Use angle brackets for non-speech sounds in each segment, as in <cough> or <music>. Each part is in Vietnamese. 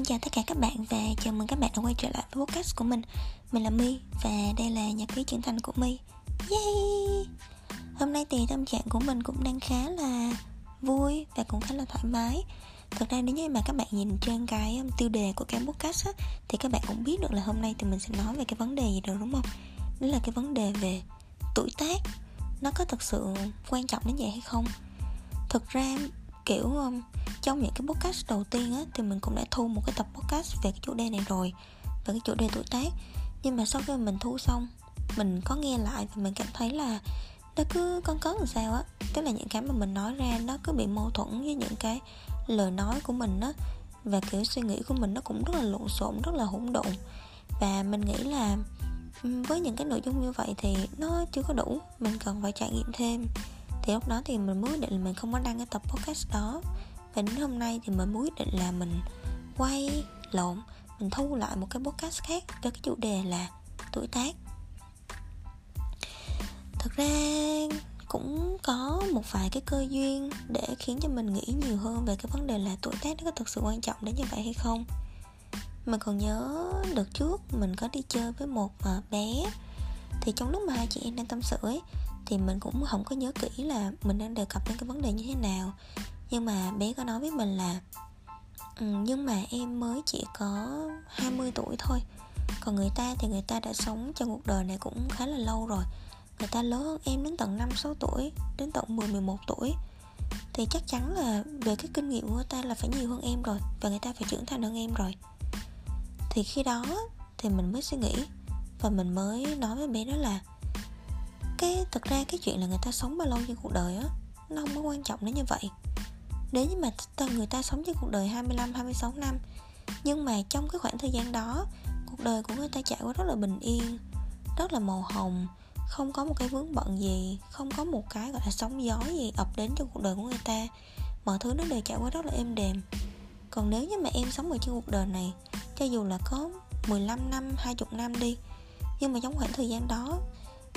Xin chào tất cả các bạn và chào mừng các bạn đã quay trở lại với podcast của mình Mình là My và đây là nhật ký trưởng thành của My Yay! Hôm nay thì tâm trạng của mình cũng đang khá là vui và cũng khá là thoải mái Thực ra nếu như mà các bạn nhìn trên cái um, tiêu đề của cái podcast á, Thì các bạn cũng biết được là hôm nay thì mình sẽ nói về cái vấn đề gì rồi đúng không? Đó là cái vấn đề về tuổi tác Nó có thật sự quan trọng đến vậy hay không? Thực ra kiểu um, trong những cái podcast đầu tiên á, thì mình cũng đã thu một cái tập podcast về cái chủ đề này rồi, về cái chủ đề tuổi tác. Nhưng mà sau khi mình thu xong, mình có nghe lại và mình cảm thấy là nó cứ con cấn làm sao á. Tức là những cái mà mình nói ra nó cứ bị mâu thuẫn với những cái lời nói của mình á. Và kiểu suy nghĩ của mình nó cũng rất là lộn xộn, rất là hỗn độn. Và mình nghĩ là với những cái nội dung như vậy thì nó chưa có đủ, mình cần phải trải nghiệm thêm. Thì lúc đó thì mình mới định là mình không có đăng cái tập podcast đó và đến hôm nay thì mình mới quyết định là mình quay lộn, mình thu lại một cái podcast khác với cái chủ đề là tuổi tác. Thực ra cũng có một vài cái cơ duyên để khiến cho mình nghĩ nhiều hơn về cái vấn đề là tuổi tác nó có thực sự quan trọng đến như vậy hay không. Mình còn nhớ đợt trước mình có đi chơi với một à, bé, thì trong lúc mà hai chị em đang tâm sự ấy, thì mình cũng không có nhớ kỹ là mình đang đề cập đến cái vấn đề như thế nào nhưng mà bé có nói với mình là ừ, nhưng mà em mới chỉ có 20 tuổi thôi. Còn người ta thì người ta đã sống trong cuộc đời này cũng khá là lâu rồi. Người ta lớn hơn em đến tận 5-6 tuổi đến tận 10-11 tuổi. Thì chắc chắn là về cái kinh nghiệm của người ta là phải nhiều hơn em rồi và người ta phải trưởng thành hơn em rồi. Thì khi đó thì mình mới suy nghĩ và mình mới nói với bé đó là cái thực ra cái chuyện là người ta sống bao lâu trên cuộc đời á nó không có quan trọng đến như vậy nếu như mà người ta sống với cuộc đời 25 26 năm, nhưng mà trong cái khoảng thời gian đó, cuộc đời của người ta trải qua rất là bình yên, rất là màu hồng, không có một cái vướng bận gì, không có một cái, gọi là, sóng gió gì ập đến trong cuộc đời của người ta. Mọi thứ nó đều trải qua rất là êm đềm. Còn nếu như mà em sống ở trên cuộc đời này, cho dù là có 15 năm 20 năm đi, nhưng mà trong khoảng thời gian đó,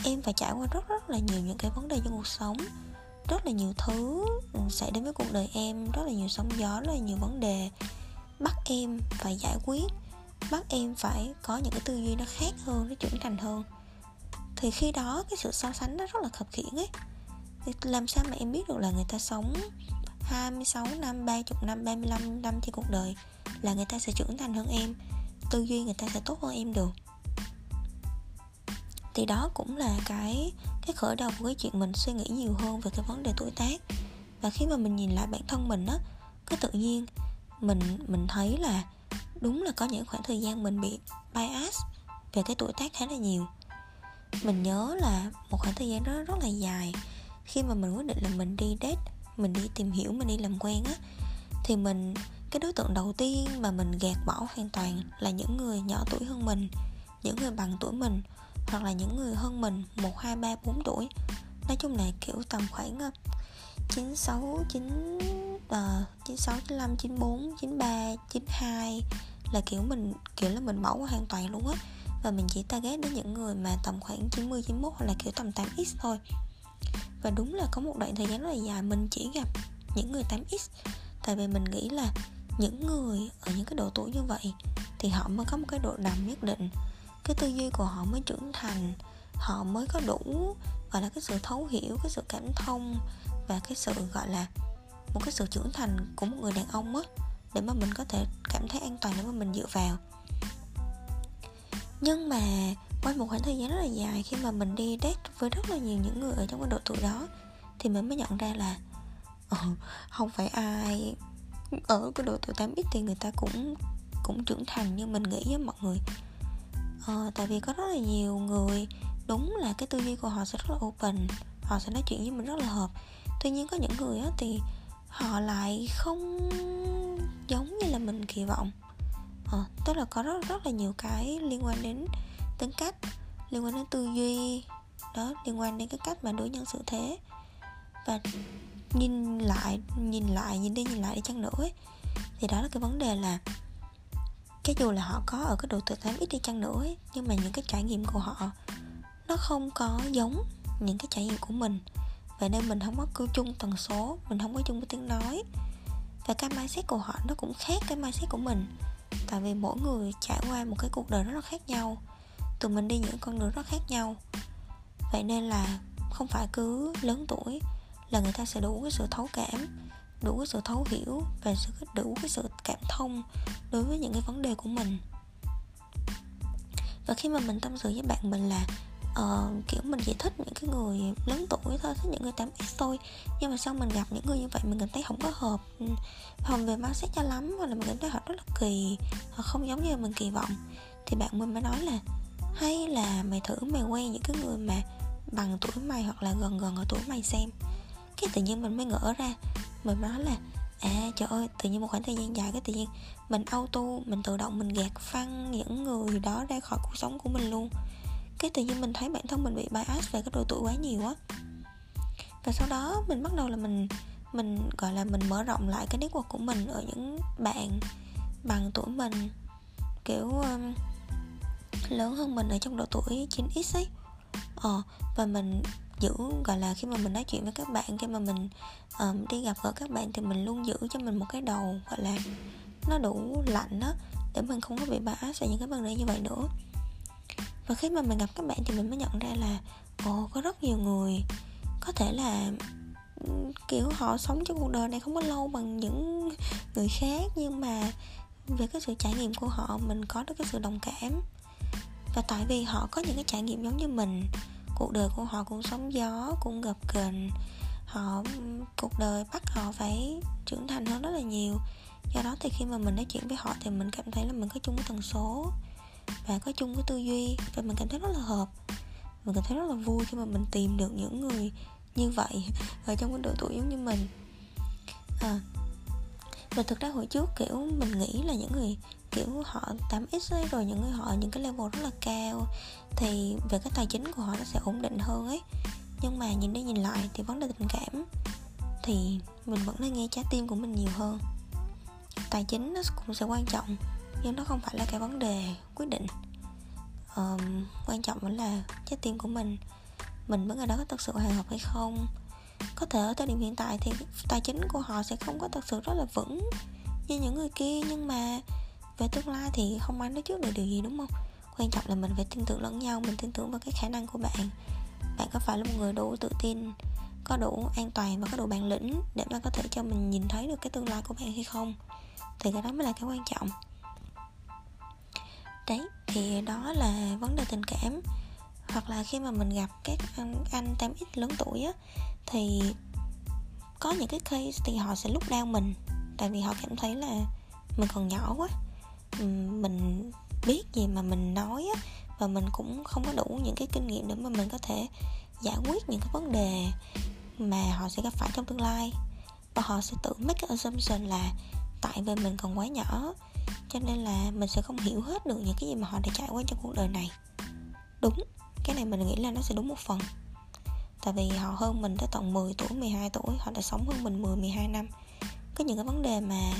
em phải trải qua rất rất là nhiều những cái vấn đề trong cuộc sống rất là nhiều thứ. Ừ, Xảy đến với cuộc đời em rất là nhiều sóng gió rất là nhiều vấn đề. Bắt em phải giải quyết bắt em phải có những cái tư duy nó khác hơn nó trưởng thành hơn. Thì khi đó cái sự so sánh nó rất là khập khiễng ấy. Thì làm sao mà em biết được là người ta sống 26 năm, 30 năm, 35 năm trên cuộc đời là người ta sẽ trưởng thành hơn em tư duy người ta sẽ tốt hơn em được? Thì đó cũng là cái cái khởi đầu của cái chuyện mình suy nghĩ nhiều hơn về cái vấn đề tuổi tác. Và khi mà mình nhìn lại bản thân mình á, cái tự nhiên mình mình thấy là đúng là có những khoảng thời gian mình bị bias về cái tuổi tác khá là nhiều. Mình nhớ là một khoảng thời gian đó rất là dài. Khi mà mình quyết định là mình đi date, mình đi tìm hiểu, mình đi làm quen á, thì mình, cái đối tượng đầu tiên mà mình gạt bỏ hoàn toàn là những người nhỏ tuổi hơn mình, những người bằng tuổi mình hoặc là những người hơn mình 1, 2, 3, 4 tuổi. Nói chung là kiểu tầm khoảng 96, 9, uh, 96, 95, 94, 93, 92 Là kiểu mình kiểu là mình mẫu hoàn toàn luôn á. Và mình chỉ target đến những người mà tầm khoảng 90, 91 hoặc là kiểu tầm 8x thôi. Và đúng là có một đoạn thời gian rất là dài mình chỉ gặp những người 8x Tại vì mình nghĩ là những người ở những cái độ tuổi như vậy Thì họ mới có một cái độ đầm nhất định cái tư duy của họ mới trưởng thành họ mới có đủ gọi là cái sự thấu hiểu cái sự cảm thông và cái sự gọi là một cái sự trưởng thành của một người đàn ông á để mà mình có thể cảm thấy an toàn để mà mình dựa vào. Nhưng mà qua một khoảng thời gian rất là dài khi mà mình đi date với rất là nhiều những người ở trong cái độ tuổi đó thì mình mới nhận ra là uh, không phải ai ở cái độ tuổi 8x thì người ta cũng cũng trưởng thành như mình nghĩ với mọi người ờ, tại vì có rất là nhiều người đúng là cái tư duy của họ sẽ rất là open họ sẽ nói chuyện với mình rất là hợp. Tuy nhiên có những người á thì họ lại không giống như là mình kỳ vọng. Ờ, tức là có rất rất là nhiều cái liên quan đến tính cách liên quan đến tư duy đó liên quan đến cái cách mà đối nhân xử thế. Và nhìn lại nhìn lại nhìn đi nhìn lại đi chăng nữa ấy, thì đó là cái vấn đề là cho dù là họ có ở cái độ tuổi 8 ít đi chăng nữa ấy, nhưng mà những cái trải nghiệm của họ nó không có giống những cái trải nghiệm của mình. Vậy nên mình không có cư chung tần số mình không có chung với tiếng nói. Và cái mindset của họ nó cũng khác cái mindset của mình. Tại vì mỗi người trải qua một cái cuộc đời rất là khác nhau. Tụi mình đi những con đường rất khác nhau. Vậy nên là không phải cứ lớn tuổi là người ta sẽ đủ cái sự thấu cảm đủ cái sự thấu hiểu và sự đủ cái sự cảm thông đối với những cái vấn đề của mình. Và khi mà mình tâm sự với bạn mình là uh, kiểu mình chỉ thích những cái người lớn tuổi thôi thích những người 8x thôi nhưng mà sau mình gặp những người như vậy mình cảm thấy không có hợp ừ, không về mindset cho lắm hoặc là mình cảm thấy họ rất là kỳ họ không giống như mình kỳ vọng. Thì bạn mình mới nói là hay là mày thử mày quen những cái người mà bằng tuổi mày hoặc là gần gần ở tuổi mày xem. Cái tự nhiên mình mới ngỡ ra mình nói là à trời ơi tự nhiên một khoảng thời gian dài cái tự nhiên mình auto mình tự động mình gạt phăng những người đó ra khỏi cuộc sống của mình luôn. Cái tự nhiên mình thấy bản thân mình bị bias về cái độ tuổi quá nhiều á. Và sau đó mình bắt đầu là mình mình gọi là mình mở rộng lại cái network của mình ở những bạn bằng tuổi mình kiểu um, lớn hơn mình ở trong độ tuổi 9x ấy. Ờ và mình giữ gọi là khi mà mình nói chuyện với các bạn khi mà mình um, đi gặp gỡ các bạn thì mình luôn giữ cho mình một cái đầu gọi là nó đủ lạnh đó để mình không có bị bã về những cái vấn đề như vậy nữa. Và khi mà mình gặp các bạn thì mình mới nhận ra là ồ có rất nhiều người có thể là kiểu họ sống trong cuộc đời này không có lâu bằng những người khác nhưng mà về cái sự trải nghiệm của họ mình có được cái sự đồng cảm. Và tại vì họ có những cái trải nghiệm giống như mình cuộc đời của họ cũng sóng gió cũng gặp ghềnh. Họ cuộc đời bắt họ phải trưởng thành hơn rất là nhiều. Do đó thì khi mà mình nói chuyện với họ thì mình cảm thấy là mình có chung cái tần số và có chung cái tư duy và mình cảm thấy rất là hợp. Mình cảm thấy rất là vui khi mà mình tìm được những người như vậy <laughs> ở trong cái độ tuổi giống như mình. À, và thực ra hồi trước kiểu mình nghĩ là những người kiểu họ 8x ấy rồi những người họ những cái level rất là cao thì về cái tài chính của họ nó sẽ ổn định hơn ấy. Nhưng mà nhìn đi nhìn lại thì vấn đề tình cảm thì mình vẫn nên nghe trái tim của mình nhiều hơn. Tài chính nó cũng sẽ quan trọng nhưng nó không phải là cái vấn đề quyết định. Um, quan trọng vẫn là trái tim của mình. Mình với người đó có thật sự hòa hợp hay không? Có thể ở thời điểm hiện tại thì tài chính của họ sẽ không có thật sự rất là vững như những người kia nhưng mà về tương lai thì không ai nói trước được điều gì đúng không? Quan trọng là mình phải tin tưởng lẫn nhau mình tin tưởng vào cái khả năng của bạn. Bạn có phải là một người đủ tự tin có đủ an toàn và có đủ bản lĩnh để mà có thể cho mình nhìn thấy được cái tương lai của bạn hay không? Thì cái đó mới là cái quan trọng. Đấy thì đó là vấn đề tình cảm. Hoặc là khi mà mình gặp các anh, anh 8x lớn tuổi á thì có những cái case thì họ sẽ lúc đau mình. Tại vì họ cảm thấy là mình còn nhỏ quá. Mình biết gì mà mình nói á, và mình cũng không có đủ những cái kinh nghiệm để mà mình có thể giải quyết những cái vấn đề mà họ sẽ gặp phải trong tương lai. Và họ sẽ tự make cái assumption là tại vì mình còn quá nhỏ, cho nên là mình sẽ không hiểu hết được những cái gì mà họ đã trải qua trong cuộc đời này. Đúng, cái này mình nghĩ là nó sẽ đúng một phần tại vì họ hơn mình tới tận 10 tuổi 12 tuổi, họ đã sống hơn mình 10 12 năm. Có những cái vấn đề mà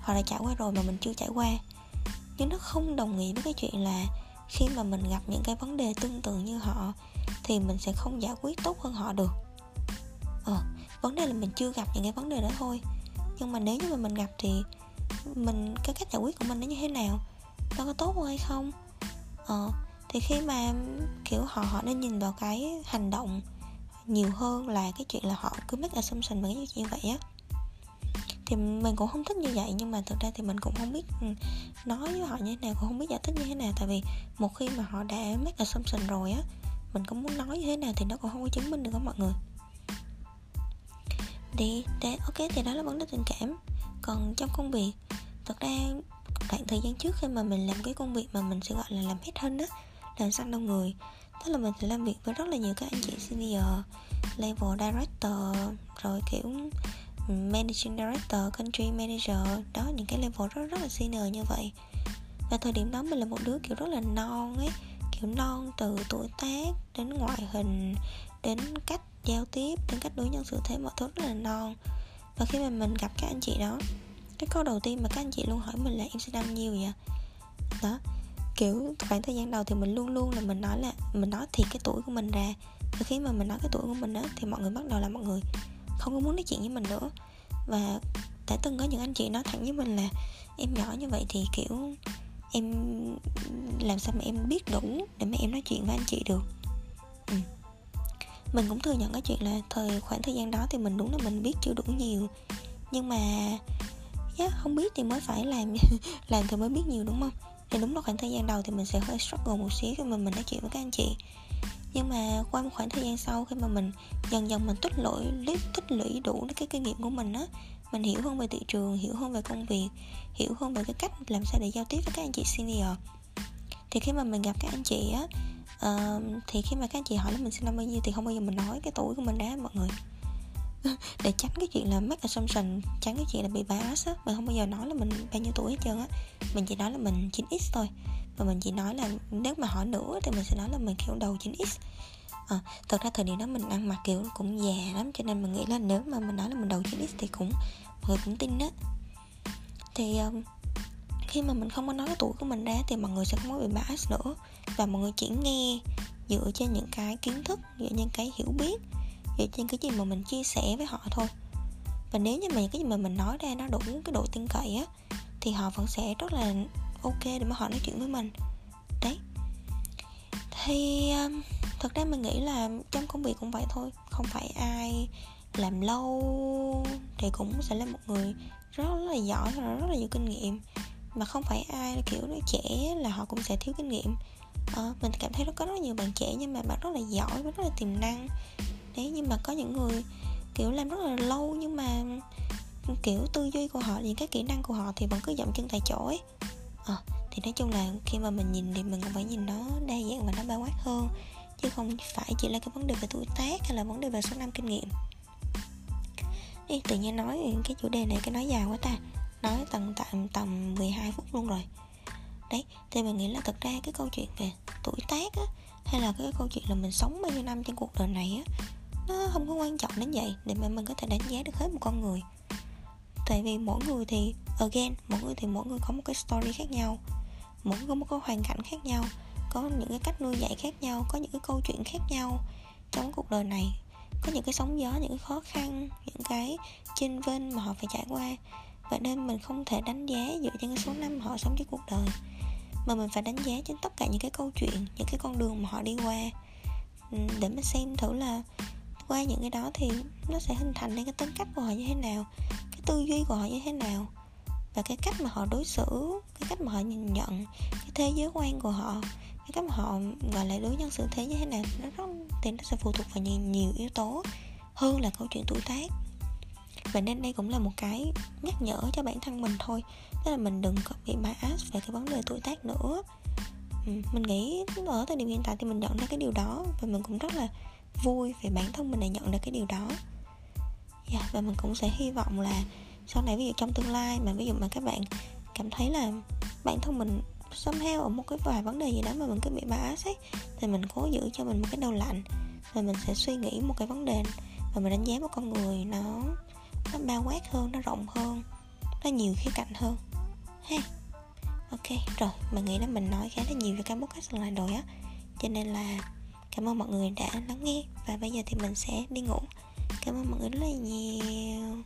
họ đã trải qua rồi mà mình chưa trải qua. Nhưng nó không đồng nghĩa với cái chuyện là khi mà mình gặp những cái vấn đề tương tự như họ, thì mình sẽ không giải quyết tốt hơn họ được. Ờ vấn đề là mình chưa gặp những cái vấn đề đó thôi. Nhưng mà nếu như mà mình gặp thì mình, cái cách giải quyết của mình nó như thế nào? Nó có tốt hay không? Ờ thì khi mà, kiểu, họ họ nên nhìn vào cái hành động nhiều hơn là cái chuyện là họ cứ make assumption về cái chuyện như vậy á. Thì mình cũng không thích như vậy, nhưng mà thực ra thì mình cũng không biết ừ, nói với họ như thế nào, cũng không biết giải thích như thế nào. Tại vì một khi mà họ đã make assumption rồi á, mình cũng muốn nói như thế nào thì nó cũng không có chứng minh được đó mọi người. Thì để ok, thì đó là vấn đề tình cảm. Còn trong công việc thật ra đoạn thời gian trước khi mà mình làm cái công việc mà mình sẽ gọi là làm hết hơn á, làm săn đông người tức là mình sẽ làm việc với rất là nhiều các anh chị senior, level director, rồi kiểu managing director, country manager. Đó, những cái level rất rất là senior như vậy. Và thời điểm đó mình là một đứa kiểu rất là non ấy, kiểu non từ tuổi tác đến ngoại hình, đến cách giao tiếp, đến cách đối nhân xử thế, mọi thứ rất là non. Và khi mà mình gặp các anh chị đó, cái câu đầu tiên mà các anh chị luôn hỏi mình là em sẽ đăng nhiều vậy đó kiểu khoảng thời gian đầu thì mình luôn luôn là mình nói là mình nói thiệt cái tuổi của mình ra. Và khi mà mình nói cái tuổi của mình á thì mọi người bắt đầu là mọi người không có muốn nói chuyện với mình nữa. Và đã từng có những anh chị nói thẳng với mình là em nhỏ như vậy thì kiểu em làm sao mà em biết đủ để mà em nói chuyện với anh chị được? Ừ. mình cũng thừa nhận cái chuyện là thời khoảng thời gian đó thì mình đúng là mình biết chưa đủ nhiều. Nhưng mà yeah, không biết thì mới phải làm <laughs> làm thì mới biết nhiều đúng không? Thì đúng là khoảng thời gian đầu thì mình sẽ hơi struggle một xíu khi mà mình nói chuyện với các anh chị. Nhưng mà qua một khoảng thời gian sau khi mà mình dần dần mình tích lũy tích lũy đủ cái kinh nghiệm của mình á mình hiểu hơn về thị trường hiểu hơn về công việc hiểu hơn về cái cách làm sao để giao tiếp với các anh chị senior. Thì khi mà mình gặp các anh chị á uh, thì khi mà các anh chị hỏi là mình sinh năm bao nhiêu thì không bao giờ mình nói cái tuổi của mình đã mọi người. <laughs> để tránh cái chuyện là make assumption tránh cái chuyện là bị bias á. Mình không bao giờ nói là mình bao nhiêu tuổi hết trơn á. Mình chỉ nói là mình 9x thôi. Và mình chỉ nói là nếu mà hỏi nữa thì mình sẽ nói là mình kiểu đầu 9x à, ờ, thật ra thời điểm đó mình ăn mặc kiểu cũng già lắm cho nên mình nghĩ là nếu mà mình nói là mình đầu 9x thì cũng mọi người cũng tin á. thì um, khi mà mình không có nói cái tuổi của mình ra thì mọi người sẽ không có bị bias nữa. Và mọi người chỉ nghe dựa trên những cái kiến thức dựa trên cái hiểu biết dựa trên cái gì mà mình chia sẻ với họ thôi. Và nếu như mà những cái gì mà mình nói ra nó đủ cái độ tin cậy á thì họ vẫn sẽ rất là ok để mà họ nói chuyện với mình. Đấy. Thì um, thật ra mình nghĩ là trong công việc cũng vậy thôi không phải ai làm lâu thì cũng sẽ là một người rất, là giỏi và rất là nhiều kinh nghiệm. Mà không phải ai kiểu trẻ là họ cũng sẽ thiếu kinh nghiệm. À, mình cảm thấy nó có rất nhiều bạn trẻ nhưng mà bạn rất là giỏi và rất là tiềm năng đấy nhưng mà có những người kiểu làm rất là lâu nhưng mà kiểu tư duy của họ những cái kỹ năng của họ thì vẫn cứ dậm chân tại chỗ ấy. À, thì nói chung là khi mà mình nhìn thì mình cũng phải nhìn nó đa dạng và nó bao quát hơn chứ không phải chỉ là cái vấn đề về tuổi tác hay là vấn đề về số năm kinh nghiệm. Đi tự nhiên nói cái chủ đề này cái nói dài quá ta. Nói tầm tầm tầm 12 phút luôn rồi. Đấy thì mình nghĩ là thật ra cái câu chuyện về tuổi tác á hay là cái câu chuyện là mình sống bao nhiêu năm trên cuộc đời này á nó không có quan trọng đến vậy để mà mình có thể đánh giá được hết một con người. Tại vì mỗi người thì, again, mỗi người thì mỗi người có một cái story khác nhau. Mỗi người có một cái hoàn cảnh khác nhau, có những cái cách nuôi dạy khác nhau, có những cái câu chuyện khác nhau. Trong cuộc đời này, có những cái sóng gió, những cái khó khăn, những cái chênh vênh mà họ phải trải qua. Vậy nên mình không thể đánh giá dựa trên cái số năm họ sống trên cuộc đời, mà mình phải đánh giá trên tất cả những cái câu chuyện, những cái con đường mà họ đi qua. Để mà xem thử là qua những cái đó thì nó sẽ hình thành nên cái tính cách của họ như thế nào cái tư duy của họ như thế nào và cái cách mà họ đối xử cái cách mà họ nhìn nhận cái thế giới quan của họ cái cách mà họ gọi là đối nhân xử thế như thế nào nó rất thì nó sẽ phụ thuộc vào nhiều, nhiều yếu tố hơn là câu chuyện tuổi tác. Và nên đây cũng là một cái nhắc nhở cho bản thân mình thôi tức là mình đừng có bị bias về cái vấn đề tuổi tác nữa. Ừ, mình nghĩ ở thời điểm hiện tại thì mình nhận ra cái điều đó và mình cũng rất là vui về bản thân mình đã nhận được cái điều đó. Yeah, và mình cũng sẽ hy vọng là sau này ví dụ trong tương lai mà ví dụ mà các bạn cảm thấy là bản thân mình somehow ở một cái vài vấn đề gì đó mà mình cứ bị bias ấy thì mình cố giữ cho mình một cái đầu lạnh và mình sẽ suy nghĩ một cái vấn đề và mình đánh giá một con người nó nó bao quát hơn nó rộng hơn nó nhiều khía cạnh hơn ha. Ok rồi mình nghĩ là mình nói khá là nhiều cho cái podcast lần này rồi á. Cho nên là cảm ơn mọi người đã lắng nghe. Và bây giờ thì mình sẽ đi ngủ. Cảm ơn mọi người rất là nhiều.